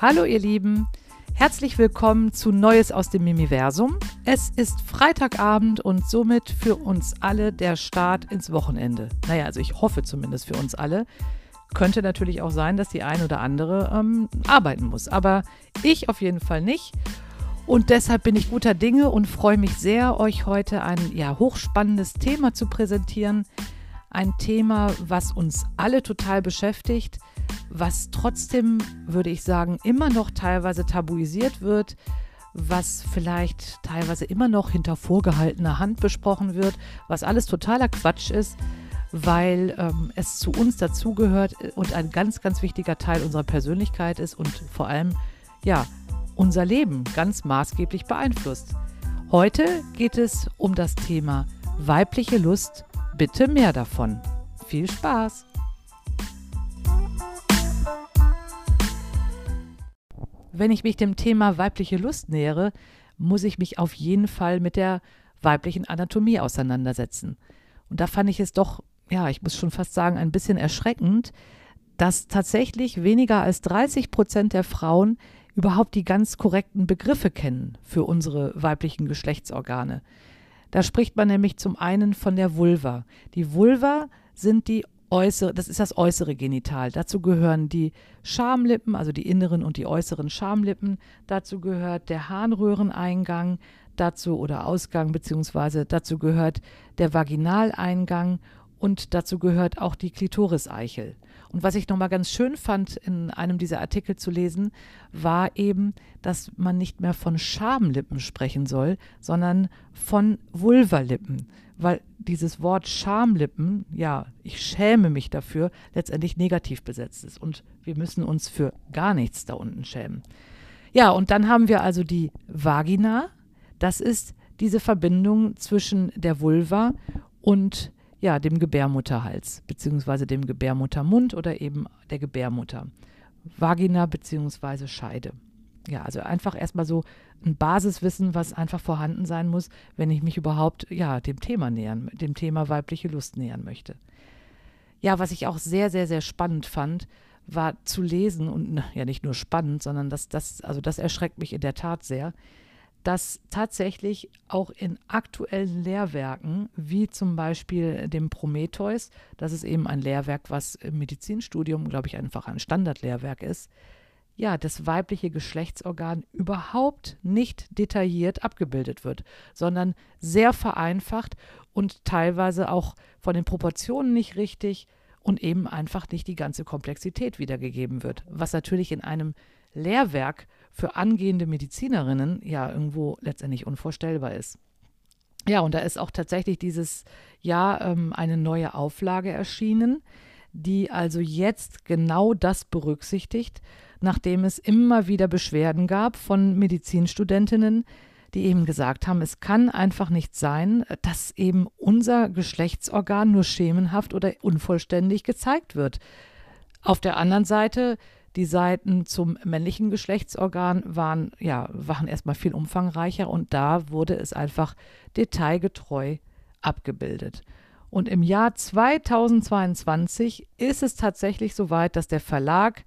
Hallo ihr Lieben, herzlich willkommen zu Neues aus dem Mimiversum. Es ist Freitagabend und somit für uns alle der Start ins Wochenende. Naja, also ich hoffe zumindest für uns alle. Könnte natürlich auch sein, dass die ein oder andere ähm, arbeiten muss, aber ich auf jeden Fall nicht. Und deshalb bin ich guter Dinge und freue mich sehr, euch heute ein ja, hochspannendes Thema zu präsentieren. Ein Thema, was uns alle total beschäftigt, was trotzdem, würde ich sagen, immer noch teilweise tabuisiert wird, was vielleicht teilweise immer noch hinter vorgehaltener Hand besprochen wird, was alles totaler Quatsch ist, weil ähm, es zu uns dazugehört und ein ganz, ganz wichtiger Teil unserer Persönlichkeit ist und vor allem, ja, unser Leben ganz maßgeblich beeinflusst. Heute geht es um das Thema weibliche Lust. Bitte mehr davon. Viel Spaß! Wenn ich mich dem Thema weibliche Lust nähere, muss ich mich auf jeden Fall mit der weiblichen Anatomie auseinandersetzen. Und da fand ich es doch, ja, ich muss schon fast sagen, ein bisschen erschreckend, dass tatsächlich weniger als 30 Prozent der Frauen überhaupt die ganz korrekten Begriffe kennen für unsere weiblichen Geschlechtsorgane. Da spricht man nämlich zum einen von der Vulva. Die Vulva sind die äußere, das ist das äußere Genital. Dazu gehören die Schamlippen, also die inneren und die äußeren Schamlippen. Dazu gehört der Harnröhreneingang, dazu oder Ausgang, beziehungsweise dazu gehört der Vaginaleingang und dazu gehört auch die Klitoriseichel. Und was ich nochmal ganz schön fand, in einem dieser Artikel zu lesen, war eben, dass man nicht mehr von Schamlippen sprechen soll, sondern von Vulvalippen weil dieses Wort Schamlippen, ja, ich schäme mich dafür, letztendlich negativ besetzt ist. Und wir müssen uns für gar nichts da unten schämen. Ja, und dann haben wir also die Vagina. Das ist diese Verbindung zwischen der Vulva und ja, dem Gebärmutterhals, beziehungsweise dem Gebärmuttermund oder eben der Gebärmutter. Vagina beziehungsweise Scheide ja, also einfach erstmal so ein Basiswissen, was einfach vorhanden sein muss, wenn ich mich überhaupt ja dem Thema nähern, dem Thema weibliche Lust nähern möchte. Ja, was ich auch sehr, sehr, sehr spannend fand, war zu lesen und ja nicht nur spannend, sondern das, das, also das erschreckt mich in der Tat sehr, dass tatsächlich auch in aktuellen Lehrwerken, wie zum Beispiel dem Prometheus, das ist eben ein Lehrwerk, was im Medizinstudium, glaube ich, einfach ein Standardlehrwerk ist, ja, das weibliche Geschlechtsorgan überhaupt nicht detailliert abgebildet wird, sondern sehr vereinfacht und teilweise auch von den Proportionen nicht richtig und eben einfach nicht die ganze Komplexität wiedergegeben wird, was natürlich in einem Lehrwerk für angehende Medizinerinnen ja irgendwo letztendlich unvorstellbar ist. Ja, und da ist auch tatsächlich dieses Jahr ähm, eine neue Auflage erschienen, die also jetzt genau das berücksichtigt, nachdem es immer wieder Beschwerden gab von Medizinstudentinnen, die eben gesagt haben, es kann einfach nicht sein, dass eben unser Geschlechtsorgan nur schemenhaft oder unvollständig gezeigt wird. Auf der anderen Seite, die Seiten zum männlichen Geschlechtsorgan waren, ja, waren erstmal viel umfangreicher und da wurde es einfach detailgetreu abgebildet. Und im Jahr 2022 ist es tatsächlich soweit, dass der Verlag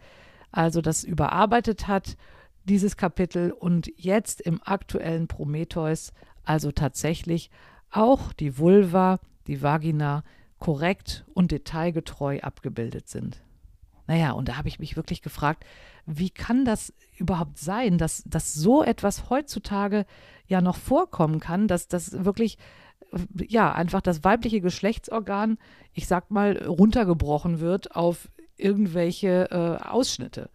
also das überarbeitet hat, dieses Kapitel und jetzt im aktuellen Prometheus also tatsächlich auch die Vulva, die Vagina korrekt und detailgetreu abgebildet sind. Naja, und da habe ich mich wirklich gefragt, wie kann das überhaupt sein, dass, dass so etwas heutzutage ja noch vorkommen kann, dass das wirklich, ja, einfach das weibliche Geschlechtsorgan, ich sag mal, runtergebrochen wird auf irgendwelche äh, Ausschnitte.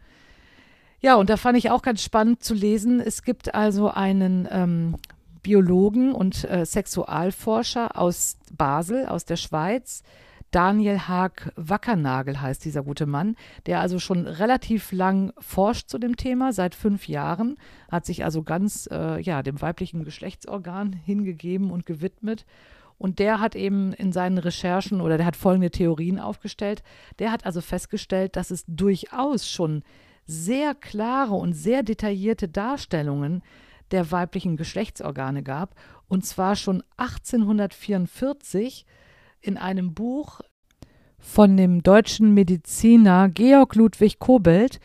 Ja, und da fand ich auch ganz spannend zu lesen. Es gibt also einen ähm, Biologen und äh, Sexualforscher aus Basel, aus der Schweiz. Daniel Haag Wackernagel heißt dieser gute Mann, der also schon relativ lang forscht zu dem Thema, seit fünf Jahren, hat sich also ganz äh, ja, dem weiblichen Geschlechtsorgan hingegeben und gewidmet und der hat eben in seinen Recherchen oder der hat folgende Theorien aufgestellt. Der hat also festgestellt, dass es durchaus schon sehr klare und sehr detaillierte Darstellungen der weiblichen Geschlechtsorgane gab. Und zwar schon 1844 in einem Buch von dem deutschen Mediziner Georg Ludwig Kobelt,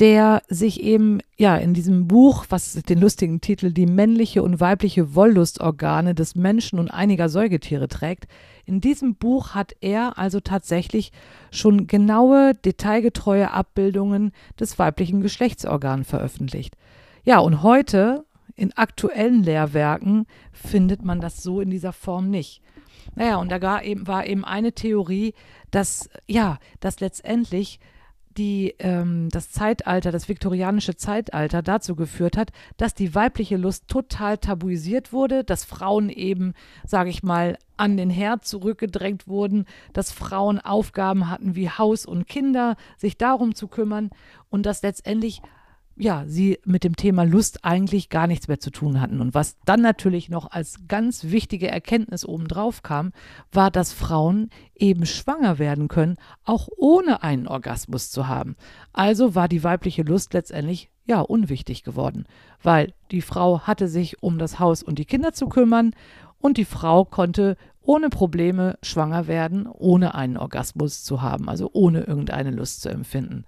der sich eben ja in diesem Buch, was den lustigen Titel Die männliche und weibliche Wolllustorgane des Menschen und einiger Säugetiere trägt, in diesem Buch hat er also tatsächlich schon genaue, detailgetreue Abbildungen des weiblichen Geschlechtsorgans veröffentlicht. Ja, und heute in aktuellen Lehrwerken findet man das so in dieser Form nicht. Naja, und da war eben, war eben eine Theorie, dass, ja, dass letztendlich die, ähm, das Zeitalter, das viktorianische Zeitalter dazu geführt hat, dass die weibliche Lust total tabuisiert wurde, dass Frauen eben, sage ich mal, an den Herd zurückgedrängt wurden, dass Frauen Aufgaben hatten wie Haus und Kinder, sich darum zu kümmern und dass letztendlich ja, sie mit dem Thema Lust eigentlich gar nichts mehr zu tun hatten. Und was dann natürlich noch als ganz wichtige Erkenntnis obendrauf kam, war, dass Frauen eben schwanger werden können, auch ohne einen Orgasmus zu haben. Also war die weibliche Lust letztendlich ja unwichtig geworden, weil die Frau hatte sich um das Haus und die Kinder zu kümmern und die Frau konnte ohne Probleme schwanger werden, ohne einen Orgasmus zu haben, also ohne irgendeine Lust zu empfinden.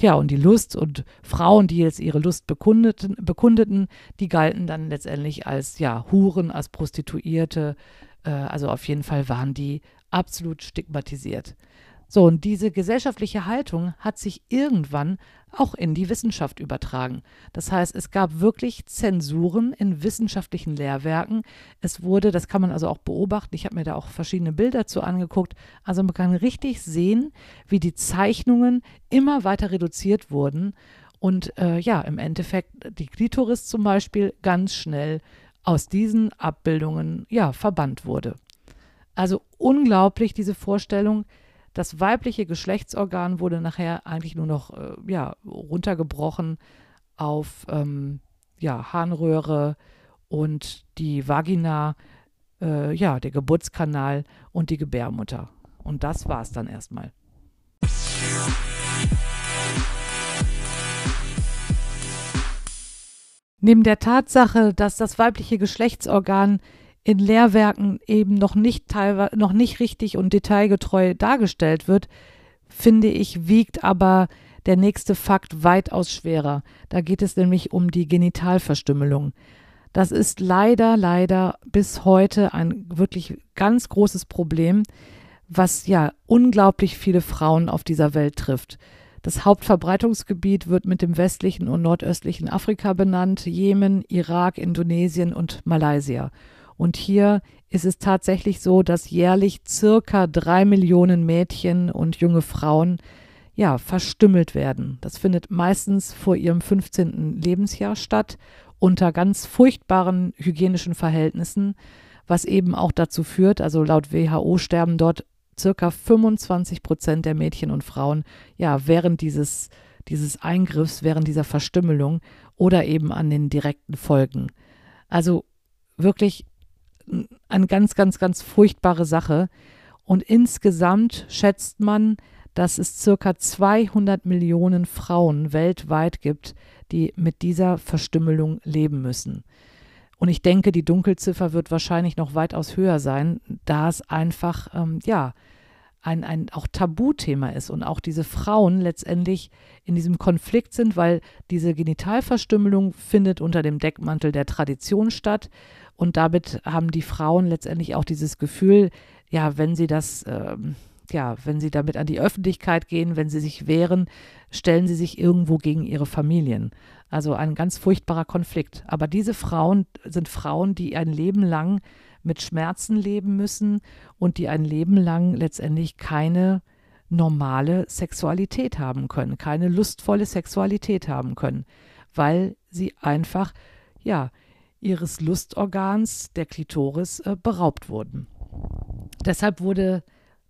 Ja, und die Lust und Frauen, die jetzt ihre Lust bekundeten, bekundeten die galten dann letztendlich als ja, Huren, als Prostituierte. Äh, also auf jeden Fall waren die absolut stigmatisiert. So, und diese gesellschaftliche Haltung hat sich irgendwann auch in die Wissenschaft übertragen. Das heißt, es gab wirklich Zensuren in wissenschaftlichen Lehrwerken. Es wurde, das kann man also auch beobachten, ich habe mir da auch verschiedene Bilder zu angeguckt, also man kann richtig sehen, wie die Zeichnungen immer weiter reduziert wurden und äh, ja, im Endeffekt die Klitoris zum Beispiel ganz schnell aus diesen Abbildungen ja verbannt wurde. Also unglaublich diese Vorstellung, das weibliche Geschlechtsorgan wurde nachher eigentlich nur noch äh, ja, runtergebrochen auf ähm, ja, Harnröhre und die Vagina, äh, ja, der Geburtskanal und die Gebärmutter. Und das war es dann erstmal. Neben der Tatsache, dass das weibliche Geschlechtsorgan in Lehrwerken eben noch nicht teilweise noch nicht richtig und detailgetreu dargestellt wird, finde ich, wiegt aber der nächste Fakt weitaus schwerer. Da geht es nämlich um die Genitalverstümmelung. Das ist leider, leider bis heute ein wirklich ganz großes Problem, was ja unglaublich viele Frauen auf dieser Welt trifft. Das Hauptverbreitungsgebiet wird mit dem westlichen und nordöstlichen Afrika benannt, Jemen, Irak, Indonesien und Malaysia. Und hier ist es tatsächlich so, dass jährlich circa drei Millionen Mädchen und junge Frauen ja, verstümmelt werden. Das findet meistens vor ihrem 15. Lebensjahr statt, unter ganz furchtbaren hygienischen Verhältnissen, was eben auch dazu führt, also laut WHO sterben dort circa 25 Prozent der Mädchen und Frauen ja während dieses, dieses Eingriffs, während dieser Verstümmelung oder eben an den direkten Folgen. Also wirklich eine ganz, ganz, ganz furchtbare Sache. Und insgesamt schätzt man, dass es circa 200 Millionen Frauen weltweit gibt, die mit dieser Verstümmelung leben müssen. Und ich denke, die Dunkelziffer wird wahrscheinlich noch weitaus höher sein, da es einfach, ähm, ja, ein, ein auch Tabuthema ist und auch diese Frauen letztendlich in diesem Konflikt sind, weil diese Genitalverstümmelung findet unter dem Deckmantel der Tradition statt und damit haben die Frauen letztendlich auch dieses Gefühl, ja, wenn sie das, ähm, ja, wenn sie damit an die Öffentlichkeit gehen, wenn sie sich wehren, stellen sie sich irgendwo gegen ihre Familien. Also ein ganz furchtbarer Konflikt. Aber diese Frauen sind Frauen, die ein Leben lang mit Schmerzen leben müssen und die ein Leben lang letztendlich keine normale Sexualität haben können, keine lustvolle Sexualität haben können, weil sie einfach, ja, ihres Lustorgans, der Klitoris, äh, beraubt wurden. Deshalb wurde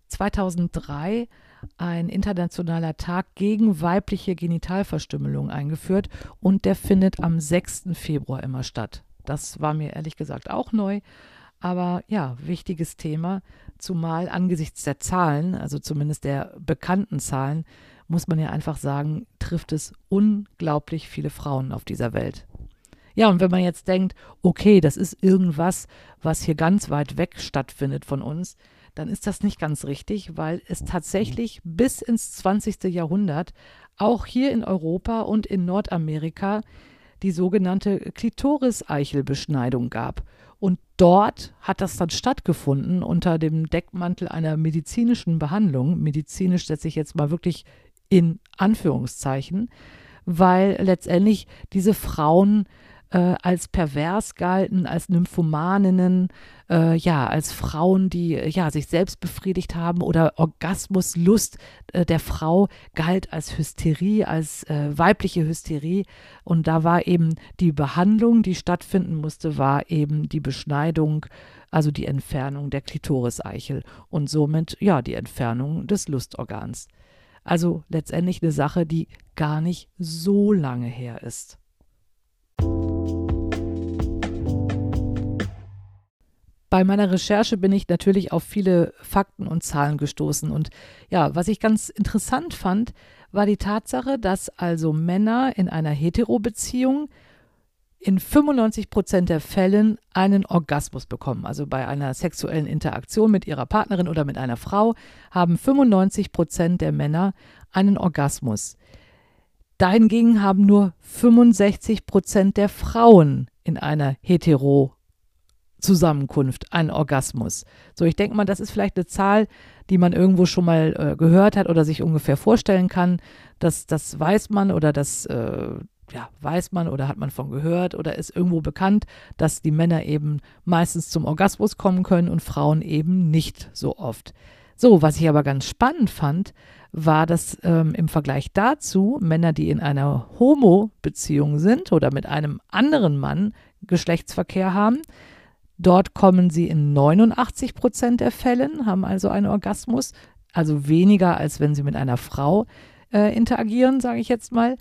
2003 ein internationaler Tag gegen weibliche Genitalverstümmelung eingeführt und der findet am 6. Februar immer statt. Das war mir ehrlich gesagt auch neu, aber ja, wichtiges Thema, zumal angesichts der Zahlen, also zumindest der bekannten Zahlen, muss man ja einfach sagen, trifft es unglaublich viele Frauen auf dieser Welt. Ja, und wenn man jetzt denkt, okay, das ist irgendwas, was hier ganz weit weg stattfindet von uns, dann ist das nicht ganz richtig, weil es tatsächlich bis ins 20. Jahrhundert auch hier in Europa und in Nordamerika die sogenannte Klitoriseichelbeschneidung gab. Und dort hat das dann stattgefunden unter dem Deckmantel einer medizinischen Behandlung. Medizinisch setze ich jetzt mal wirklich in Anführungszeichen, weil letztendlich diese Frauen äh, als pervers galten, als Nymphomaninnen, äh, ja, als Frauen, die ja sich selbst befriedigt haben oder Orgasmuslust äh, der Frau galt als Hysterie, als äh, weibliche Hysterie. Und da war eben die Behandlung, die stattfinden musste, war eben die Beschneidung, also die Entfernung der Klitoriseichel und somit ja die Entfernung des Lustorgans. Also letztendlich eine Sache, die gar nicht so lange her ist. Bei meiner Recherche bin ich natürlich auf viele Fakten und Zahlen gestoßen. Und ja, was ich ganz interessant fand, war die Tatsache, dass also Männer in einer Hetero-Beziehung in 95 Prozent der Fällen einen Orgasmus bekommen. Also bei einer sexuellen Interaktion mit ihrer Partnerin oder mit einer Frau haben 95 Prozent der Männer einen Orgasmus. Dahingegen haben nur 65 Prozent der Frauen in einer hetero Zusammenkunft einen Orgasmus. So, ich denke mal, das ist vielleicht eine Zahl, die man irgendwo schon mal äh, gehört hat oder sich ungefähr vorstellen kann. Das, das weiß man oder das äh, ja, weiß man oder hat man von gehört oder ist irgendwo bekannt, dass die Männer eben meistens zum Orgasmus kommen können und Frauen eben nicht so oft. So, was ich aber ganz spannend fand, war, dass ähm, im Vergleich dazu Männer, die in einer Homo-Beziehung sind oder mit einem anderen Mann Geschlechtsverkehr haben, Dort kommen sie in 89 Prozent der Fällen, haben also einen Orgasmus, also weniger als wenn sie mit einer Frau äh, interagieren, sage ich jetzt mal.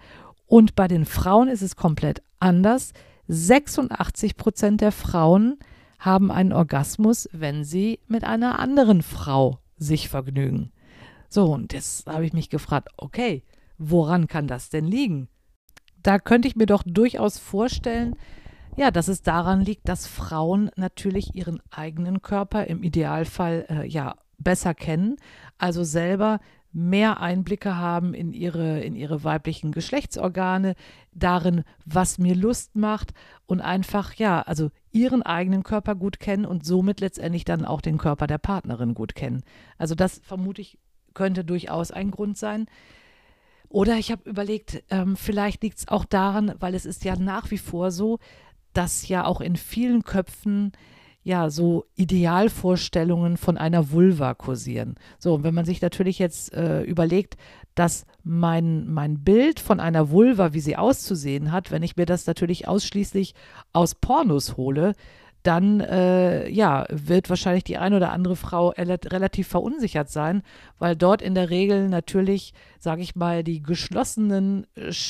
Und bei den Frauen ist es komplett anders. 86 Prozent der Frauen haben einen Orgasmus, wenn sie mit einer anderen Frau sich vergnügen. So, und jetzt habe ich mich gefragt, okay, woran kann das denn liegen? Da könnte ich mir doch durchaus vorstellen, ja, dass es daran liegt, dass Frauen natürlich ihren eigenen Körper im Idealfall äh, ja besser kennen, also selber mehr Einblicke haben in ihre, in ihre weiblichen Geschlechtsorgane, darin, was mir Lust macht und einfach, ja, also ihren eigenen Körper gut kennen und somit letztendlich dann auch den Körper der Partnerin gut kennen. Also das vermute ich könnte durchaus ein Grund sein. Oder ich habe überlegt, ähm, vielleicht liegt es auch daran, weil es ist ja nach wie vor so, dass ja auch in vielen Köpfen ja so Idealvorstellungen von einer Vulva kursieren. So, und wenn man sich natürlich jetzt äh, überlegt, dass mein, mein Bild von einer Vulva, wie sie auszusehen hat, wenn ich mir das natürlich ausschließlich aus Pornos hole, dann äh, ja, wird wahrscheinlich die eine oder andere Frau relativ verunsichert sein, weil dort in der Regel natürlich, sage ich mal, die geschlossenen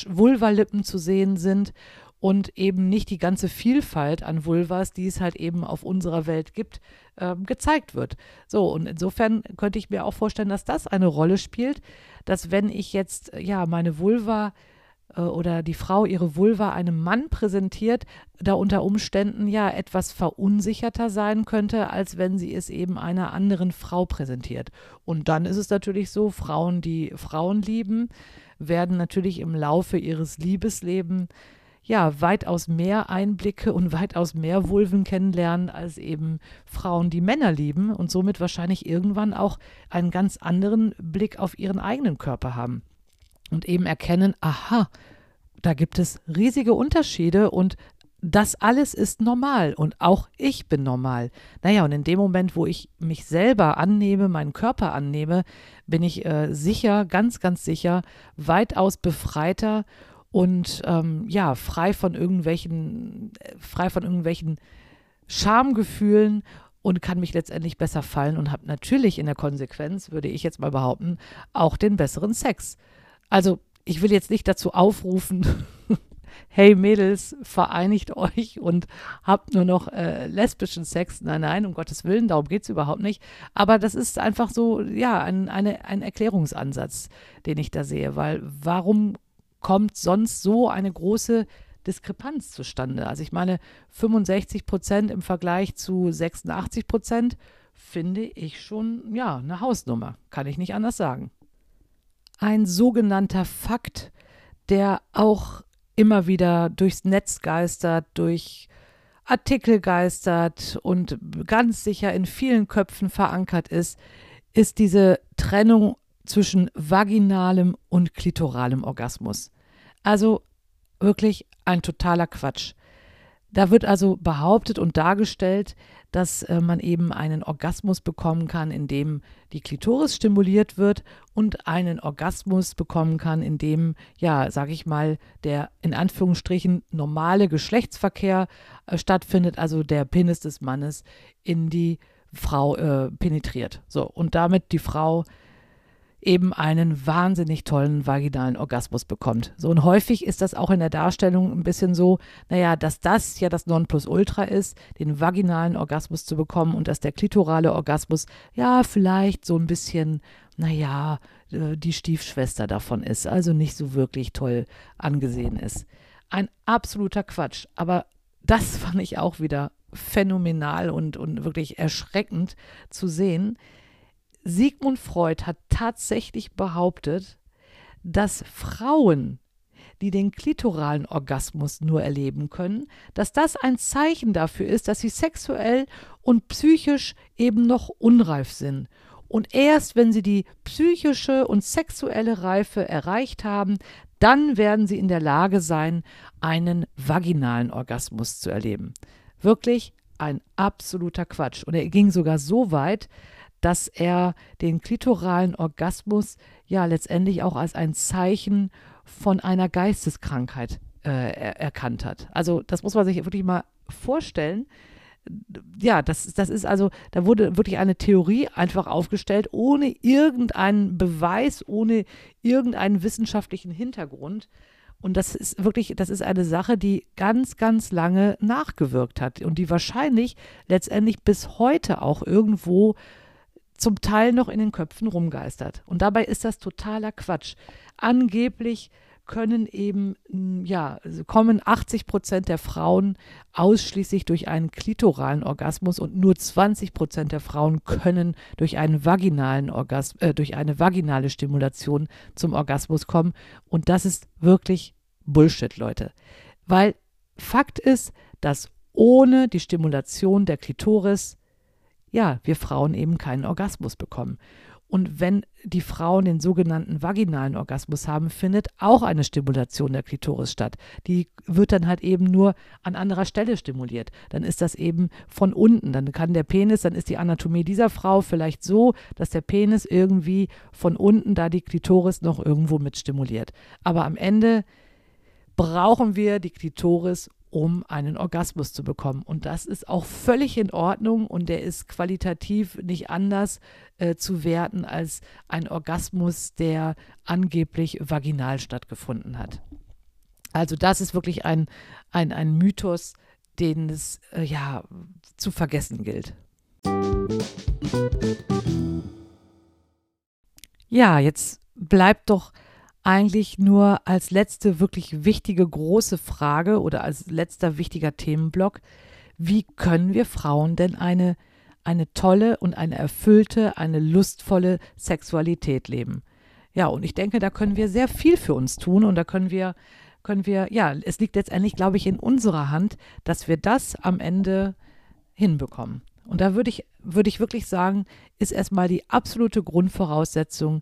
Vulvalippen zu sehen sind und eben nicht die ganze Vielfalt an Vulvas, die es halt eben auf unserer Welt gibt, äh, gezeigt wird. So, und insofern könnte ich mir auch vorstellen, dass das eine Rolle spielt, dass wenn ich jetzt ja meine Vulva äh, oder die Frau ihre Vulva einem Mann präsentiert, da unter Umständen ja etwas verunsicherter sein könnte, als wenn sie es eben einer anderen Frau präsentiert. Und dann ist es natürlich so, Frauen, die Frauen lieben, werden natürlich im Laufe ihres Liebeslebens ja, weitaus mehr Einblicke und weitaus mehr Vulven kennenlernen als eben Frauen, die Männer lieben und somit wahrscheinlich irgendwann auch einen ganz anderen Blick auf ihren eigenen Körper haben und eben erkennen, aha, da gibt es riesige Unterschiede und das alles ist normal und auch ich bin normal. Naja, und in dem Moment, wo ich mich selber annehme, meinen Körper annehme, bin ich äh, sicher, ganz, ganz sicher, weitaus befreiter und ähm, ja, frei von irgendwelchen, frei von irgendwelchen Schamgefühlen und kann mich letztendlich besser fallen und habe natürlich in der Konsequenz, würde ich jetzt mal behaupten, auch den besseren Sex. Also ich will jetzt nicht dazu aufrufen, hey Mädels, vereinigt euch und habt nur noch äh, lesbischen Sex. Nein, nein, um Gottes Willen, darum geht es überhaupt nicht. Aber das ist einfach so, ja, ein, eine, ein Erklärungsansatz, den ich da sehe, weil warum kommt sonst so eine große Diskrepanz zustande? Also ich meine, 65 Prozent im Vergleich zu 86 Prozent finde ich schon, ja, eine Hausnummer. Kann ich nicht anders sagen. Ein sogenannter Fakt, der auch immer wieder durchs Netz geistert, durch Artikel geistert und ganz sicher in vielen Köpfen verankert ist, ist diese Trennung zwischen vaginalem und klitoralem Orgasmus. Also wirklich ein totaler Quatsch. Da wird also behauptet und dargestellt, dass äh, man eben einen Orgasmus bekommen kann, indem die Klitoris stimuliert wird und einen Orgasmus bekommen kann, indem, ja, sage ich mal, der in Anführungsstrichen normale Geschlechtsverkehr äh, stattfindet, also der Penis des Mannes in die Frau äh, penetriert. So, und damit die Frau eben einen wahnsinnig tollen vaginalen Orgasmus bekommt. So und häufig ist das auch in der Darstellung ein bisschen so, naja, dass das ja das Nonplusultra ist, den vaginalen Orgasmus zu bekommen und dass der klitorale Orgasmus ja vielleicht so ein bisschen, naja, äh, die Stiefschwester davon ist, also nicht so wirklich toll angesehen ist. Ein absoluter Quatsch, aber das fand ich auch wieder phänomenal und, und wirklich erschreckend zu sehen, Sigmund Freud hat tatsächlich behauptet, dass Frauen, die den klitoralen Orgasmus nur erleben können, dass das ein Zeichen dafür ist, dass sie sexuell und psychisch eben noch unreif sind. Und erst wenn sie die psychische und sexuelle Reife erreicht haben, dann werden sie in der Lage sein, einen vaginalen Orgasmus zu erleben. Wirklich ein absoluter Quatsch. Und er ging sogar so weit, dass er den klitoralen Orgasmus ja letztendlich auch als ein Zeichen von einer Geisteskrankheit äh, er erkannt hat. Also das muss man sich wirklich mal vorstellen. Ja, das, das ist also, da wurde wirklich eine Theorie einfach aufgestellt, ohne irgendeinen Beweis, ohne irgendeinen wissenschaftlichen Hintergrund. Und das ist wirklich, das ist eine Sache, die ganz, ganz lange nachgewirkt hat und die wahrscheinlich letztendlich bis heute auch irgendwo zum Teil noch in den Köpfen rumgeistert. Und dabei ist das totaler Quatsch. Angeblich können eben, hm, ja, kommen 80 Prozent der Frauen ausschließlich durch einen klitoralen Orgasmus und nur 20 Prozent der Frauen können durch einen vaginalen Orgasmus, äh, durch eine vaginale Stimulation zum Orgasmus kommen. Und das ist wirklich Bullshit, Leute. Weil Fakt ist, dass ohne die Stimulation der Klitoris ja, wir Frauen eben keinen Orgasmus bekommen. Und wenn die Frauen den sogenannten vaginalen Orgasmus haben, findet auch eine Stimulation der Klitoris statt. Die wird dann halt eben nur an anderer Stelle stimuliert. Dann ist das eben von unten. Dann kann der Penis, dann ist die Anatomie dieser Frau vielleicht so, dass der Penis irgendwie von unten da die Klitoris noch irgendwo mit stimuliert. Aber am Ende brauchen wir die Klitoris, um einen Orgasmus zu bekommen. Und das ist auch völlig in Ordnung und der ist qualitativ nicht anders äh, zu werten als ein Orgasmus, der angeblich vaginal stattgefunden hat. Also das ist wirklich ein, ein, ein Mythos, den es äh, ja zu vergessen gilt. Ja, jetzt bleibt doch eigentlich nur als letzte wirklich wichtige große Frage oder als letzter wichtiger Themenblock, wie können wir Frauen denn eine, eine tolle und eine erfüllte, eine lustvolle Sexualität leben? Ja, und ich denke, da können wir sehr viel für uns tun und da können wir, können wir, ja, es liegt letztendlich, glaube ich, in unserer Hand, dass wir das am Ende hinbekommen. Und da würde ich, würde ich wirklich sagen, ist erstmal die absolute Grundvoraussetzung,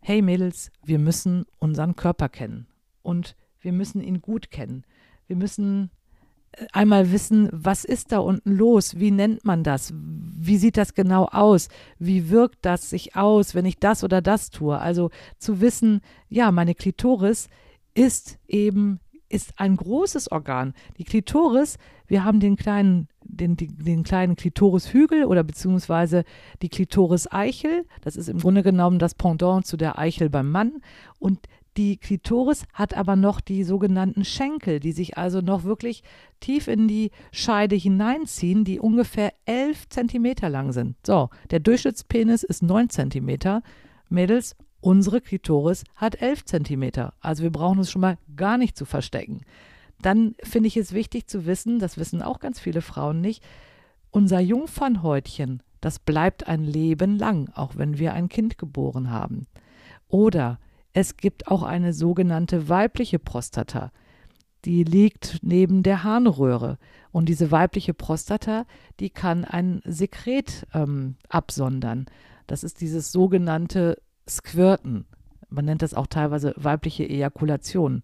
hey Mädels, wir müssen unseren Körper kennen und wir müssen ihn gut kennen. Wir müssen äh, einmal wissen, was ist da unten los? Wie nennt man das? Wie sieht das genau aus? Wie wirkt das sich aus, wenn ich das oder das tue? Also zu wissen, ja, meine Klitoris ist eben ist ein großes Organ. Die Klitoris, wir haben den kleinen, den, den, kleinen Klitorishügel oder beziehungsweise die Klitoris-Eichel. Das ist im Grunde genommen das Pendant zu der Eichel beim Mann. Und die Klitoris hat aber noch die sogenannten Schenkel, die sich also noch wirklich tief in die Scheide hineinziehen, die ungefähr 11 Zentimeter lang sind. So, der Durchschnittspenis ist 9 Zentimeter. Mädels, Unsere Klitoris hat 11 cm, also wir brauchen uns schon mal gar nicht zu verstecken. Dann finde ich es wichtig zu wissen, das wissen auch ganz viele Frauen nicht, unser Jungfernhäutchen Das bleibt ein Leben lang, auch wenn wir ein Kind geboren haben. Oder es gibt auch eine sogenannte weibliche Prostata. Die liegt neben der Harnröhre. Und diese weibliche Prostata, die kann ein Sekret ähm, absondern. Das ist dieses sogenannte Squirten. Man nennt das auch teilweise weibliche Ejakulation.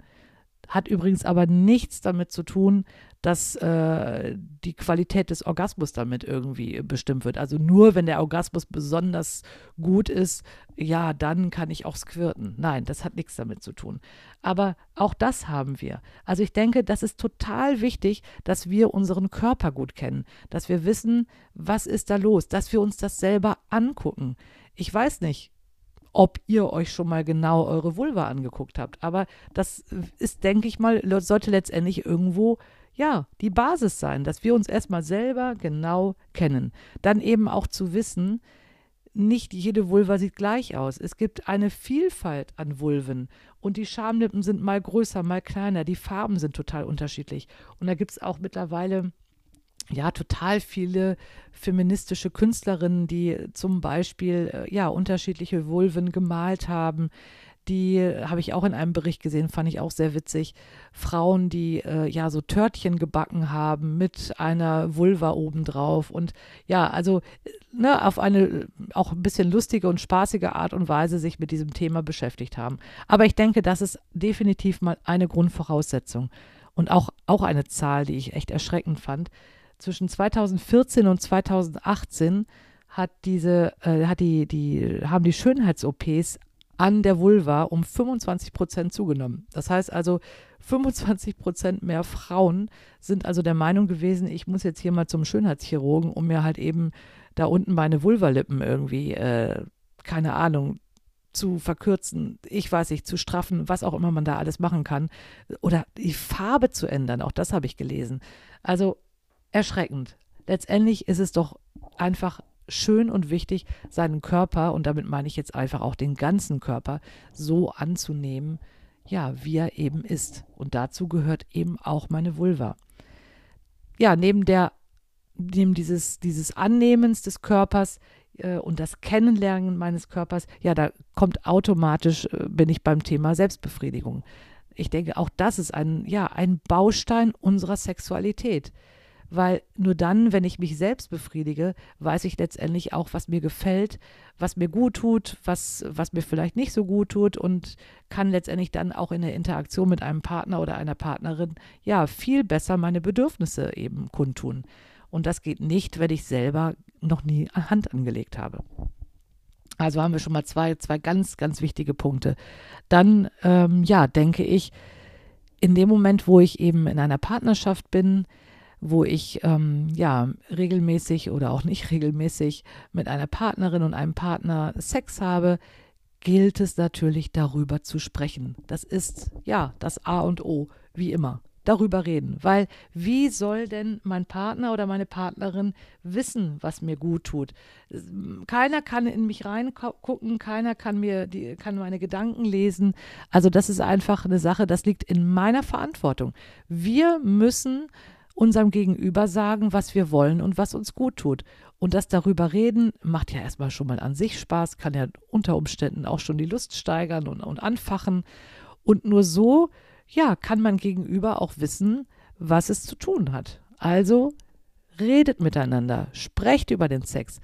Hat übrigens aber nichts damit zu tun, dass äh, die Qualität des Orgasmus damit irgendwie bestimmt wird. Also nur wenn der Orgasmus besonders gut ist, ja, dann kann ich auch squirten. Nein, das hat nichts damit zu tun. Aber auch das haben wir. Also ich denke, das ist total wichtig, dass wir unseren Körper gut kennen, dass wir wissen, was ist da los, dass wir uns das selber angucken. Ich weiß nicht, ob ihr euch schon mal genau eure Vulva angeguckt habt. Aber das ist, denke ich mal, sollte letztendlich irgendwo ja, die Basis sein, dass wir uns erstmal selber genau kennen. Dann eben auch zu wissen, nicht jede Vulva sieht gleich aus. Es gibt eine Vielfalt an Vulven und die Schamlippen sind mal größer, mal kleiner. Die Farben sind total unterschiedlich. Und da gibt es auch mittlerweile ja total viele feministische Künstlerinnen, die zum Beispiel äh, ja unterschiedliche Vulven gemalt haben. Die habe ich auch in einem Bericht gesehen, fand ich auch sehr witzig. Frauen, die äh, ja so Törtchen gebacken haben mit einer Vulva obendrauf. Und ja, also äh, ne, auf eine auch ein bisschen lustige und spaßige Art und Weise sich mit diesem Thema beschäftigt haben. Aber ich denke, das ist definitiv mal eine Grundvoraussetzung. Und auch, auch eine Zahl, die ich echt erschreckend fand zwischen 2014 und 2018 hat diese, äh, hat die, die, haben die Schönheits-OPs an der Vulva um 25 Prozent zugenommen. Das heißt also, 25 Prozent mehr Frauen sind also der Meinung gewesen, ich muss jetzt hier mal zum Schönheitschirurgen, um mir halt eben da unten meine Vulvalippen irgendwie, äh, keine Ahnung, zu verkürzen, ich weiß nicht, zu straffen, was auch immer man da alles machen kann. Oder die Farbe zu ändern, auch das habe ich gelesen. Also erschreckend. Letztendlich ist es doch einfach schön und wichtig, seinen Körper, und damit meine ich jetzt einfach auch den ganzen Körper, so anzunehmen, ja, wie er eben ist. Und dazu gehört eben auch meine Vulva. Ja, neben der, neben dieses, dieses Annehmens des Körpers äh, und das Kennenlernen meines Körpers, ja, da kommt automatisch, äh, bin ich beim Thema Selbstbefriedigung. Ich denke, auch das ist ein, ja, ein Baustein unserer Sexualität weil nur dann, wenn ich mich selbst befriedige, weiß ich letztendlich auch, was mir gefällt, was mir gut tut, was, was mir vielleicht nicht so gut tut und kann letztendlich dann auch in der Interaktion mit einem Partner oder einer Partnerin ja viel besser meine Bedürfnisse eben kundtun. Und das geht nicht, wenn ich selber noch nie Hand angelegt habe. Also haben wir schon mal zwei, zwei ganz, ganz wichtige Punkte. Dann, ähm, ja, denke ich, in dem Moment, wo ich eben in einer Partnerschaft bin, wo ich ähm, ja regelmäßig oder auch nicht regelmäßig mit einer Partnerin und einem Partner Sex habe, gilt es natürlich darüber zu sprechen. Das ist ja das A und O, wie immer. Darüber reden, weil wie soll denn mein Partner oder meine Partnerin wissen, was mir gut tut? Keiner kann in mich reingucken, keiner kann mir die, kann meine Gedanken lesen. Also das ist einfach eine Sache, das liegt in meiner Verantwortung. Wir müssen unserem Gegenüber sagen, was wir wollen und was uns gut tut. Und das darüber reden macht ja erstmal schon mal an sich Spaß, kann ja unter Umständen auch schon die Lust steigern und, und anfachen. Und nur so, ja, kann man gegenüber auch wissen, was es zu tun hat. Also redet miteinander, sprecht über den Sex,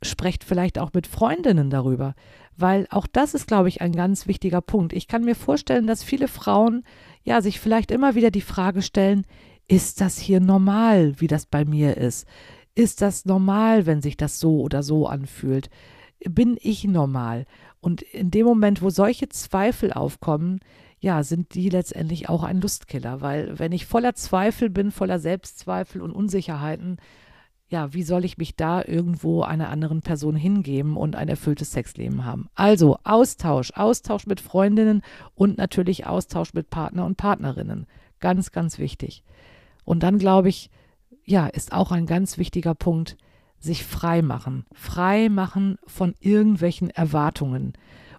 sprecht vielleicht auch mit Freundinnen darüber, weil auch das ist, glaube ich, ein ganz wichtiger Punkt. Ich kann mir vorstellen, dass viele Frauen ja sich vielleicht immer wieder die Frage stellen, ist das hier normal, wie das bei mir ist? Ist das normal, wenn sich das so oder so anfühlt? Bin ich normal? Und in dem Moment, wo solche Zweifel aufkommen, ja, sind die letztendlich auch ein Lustkiller, weil wenn ich voller Zweifel bin, voller Selbstzweifel und Unsicherheiten, ja, wie soll ich mich da irgendwo einer anderen Person hingeben und ein erfülltes Sexleben haben? Also Austausch, Austausch mit Freundinnen und natürlich Austausch mit Partner und Partnerinnen. Ganz, ganz wichtig. Und dann glaube ich, ja, ist auch ein ganz wichtiger Punkt, sich frei machen. Frei machen von irgendwelchen Erwartungen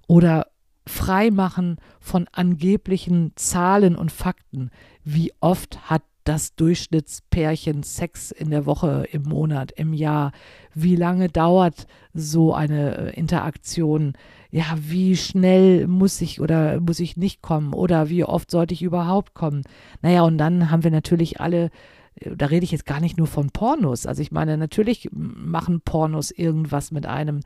oder frei machen von angeblichen Zahlen und Fakten. Wie oft hat das Durchschnittspärchen Sex in der Woche, im Monat, im Jahr? Wie lange dauert so eine äh, Interaktion? Ja, wie schnell muss ich oder muss ich nicht kommen? Oder wie oft sollte ich überhaupt kommen? Naja, und dann haben wir natürlich alle äh, da rede ich jetzt gar nicht nur von Pornos. Also ich meine, natürlich machen Pornos irgendwas mit einem,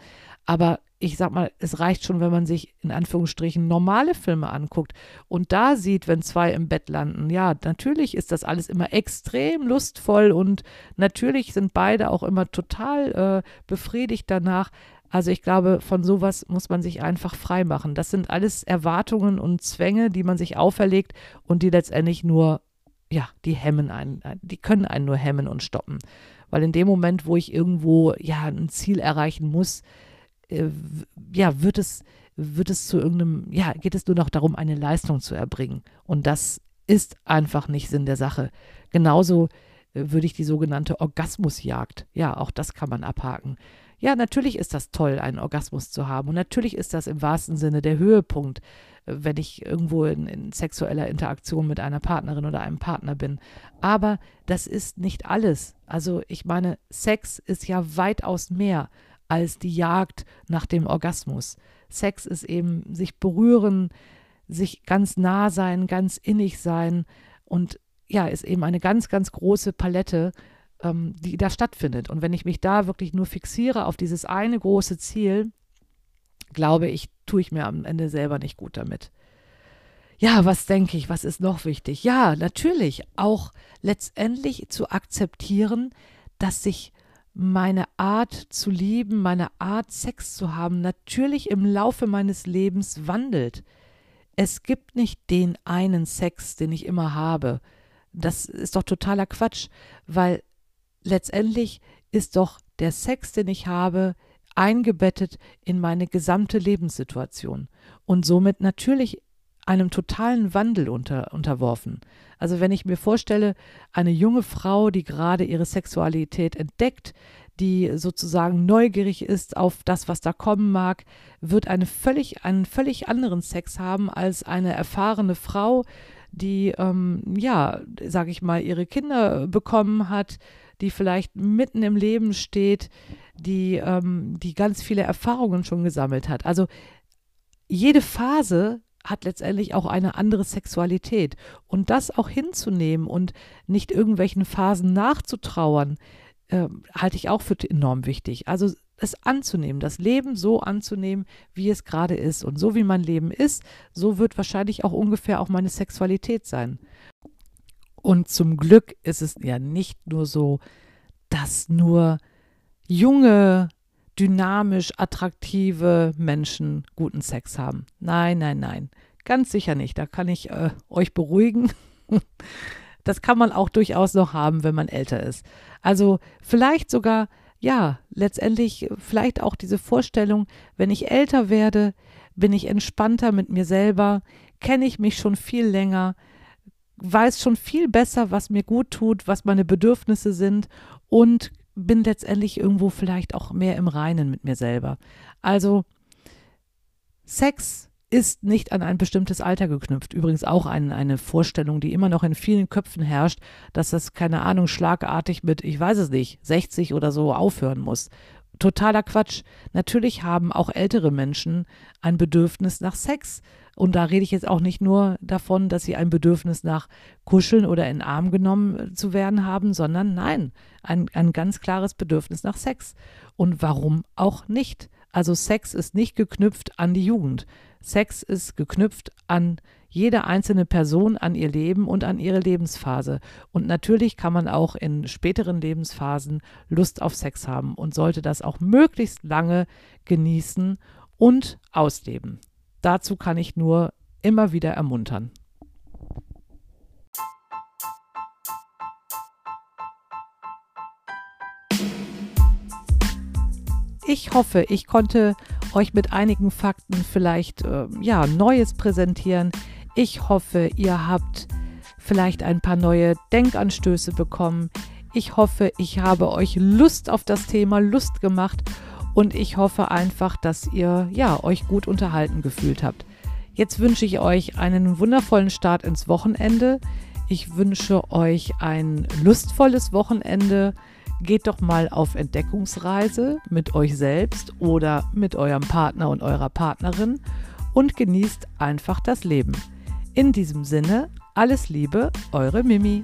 aber ich sag mal, es reicht schon, wenn man sich in Anführungsstrichen normale Filme anguckt und da sieht, wenn zwei im Bett landen. Ja, natürlich ist das alles immer extrem lustvoll und natürlich sind beide auch immer total äh, befriedigt danach. Also ich glaube, von sowas muss man sich einfach frei machen. Das sind alles Erwartungen und Zwänge, die man sich auferlegt und die letztendlich nur, ja, die hemmen einen, die können einen nur hemmen und stoppen. Weil in dem Moment, wo ich irgendwo ja ein Ziel erreichen muss, äh, ja, wird es, wird es zu irgendeinem, ja, geht es nur noch darum, eine Leistung zu erbringen. Und das ist einfach nicht Sinn der Sache. Genauso äh, würde ich die sogenannte Orgasmusjagd, ja, auch das kann man abhaken. Ja, natürlich ist das toll, einen Orgasmus zu haben. Und natürlich ist das im wahrsten Sinne der Höhepunkt, äh, wenn ich irgendwo in, in, sexueller Interaktion mit einer Partnerin oder einem Partner bin. Aber das ist nicht alles. Also ich meine, Sex ist ja weitaus mehr als die Jagd nach dem Orgasmus. Sex ist eben sich berühren, sich ganz nah sein, ganz innig sein und ja, ist eben eine ganz, ganz große Palette, ähm, die da stattfindet. Und wenn ich mich da wirklich nur fixiere auf dieses eine große Ziel, glaube ich, tue ich mir am Ende selber nicht gut damit. Ja, was denke ich, was ist noch wichtig? Ja, natürlich auch letztendlich zu akzeptieren, dass sich meine Art zu lieben, meine Art Sex zu haben, natürlich im Laufe meines Lebens wandelt. Es gibt nicht den einen Sex, den ich immer habe. Das ist doch totaler Quatsch, weil letztendlich ist doch der Sex, den ich habe, eingebettet in meine gesamte Lebenssituation und somit natürlich einem totalen Wandel unter, unterworfen. Also wenn ich mir vorstelle, eine junge Frau, die gerade ihre Sexualität entdeckt, die sozusagen neugierig ist auf das, was da kommen mag, wird eine völlig, einen völlig anderen Sex haben als eine erfahrene Frau, die, ähm, ja, sage ich mal, ihre Kinder bekommen hat, die vielleicht mitten im Leben steht, die, ähm, die ganz viele Erfahrungen schon gesammelt hat. Also jede Phase hat letztendlich auch eine andere Sexualität. Und das auch hinzunehmen und nicht irgendwelchen Phasen nachzutrauern, äh, halte ich auch für enorm wichtig. Also es anzunehmen, das Leben so anzunehmen, wie es gerade ist. Und so wie mein Leben ist, so wird wahrscheinlich auch ungefähr auch meine Sexualität sein. Und zum Glück ist es ja nicht nur so, dass nur junge, dynamisch attraktive Menschen guten Sex haben. Nein, nein, nein. Ganz sicher nicht. Da kann ich äh, euch beruhigen. das kann man auch durchaus noch haben, wenn man älter ist. Also vielleicht sogar, ja, letztendlich vielleicht auch diese Vorstellung, wenn ich älter werde, bin ich entspannter mit mir selber, kenne ich mich schon viel länger, weiß schon viel besser, was mir gut tut, was meine Bedürfnisse sind und bin letztendlich irgendwo vielleicht auch mehr im Reinen mit mir selber. Also Sex ist nicht an ein bestimmtes Alter geknüpft. Übrigens auch ein, eine Vorstellung, die immer noch in vielen Köpfen herrscht, dass das, keine Ahnung, schlagartig mit, ich weiß es nicht, 60 oder so aufhören muss. Totaler Quatsch. Natürlich haben auch ältere Menschen ein Bedürfnis nach Sex. Und da rede ich jetzt auch nicht nur davon, dass sie ein Bedürfnis nach Kuscheln oder in Arm genommen äh, zu werden haben, sondern nein, ein, ein ganz klares Bedürfnis nach Sex. Und warum auch nicht? Also Sex ist nicht geknüpft an die Jugend. Sex ist geknüpft an jede einzelne Person, an ihr Leben und an ihre Lebensphase. Und natürlich kann man auch in späteren Lebensphasen Lust auf Sex haben und sollte das auch möglichst lange genießen und ausleben. Dazu kann ich nur immer wieder ermuntern. Ich hoffe, ich konnte euch mit einigen Fakten vielleicht äh, ja Neues präsentieren. Ich hoffe, ihr habt vielleicht ein paar neue Denkanstöße bekommen. Ich hoffe, ich habe euch Lust auf das Thema Lust gemacht und ich hoffe einfach, dass ihr ja euch gut unterhalten gefühlt habt. Jetzt wünsche ich euch einen wundervollen Start ins Wochenende. Ich wünsche euch ein lustvolles Wochenende. Geht doch mal auf Entdeckungsreise mit euch selbst oder mit eurem Partner und eurer Partnerin und genießt einfach das Leben. In diesem Sinne, alles Liebe, eure Mimi.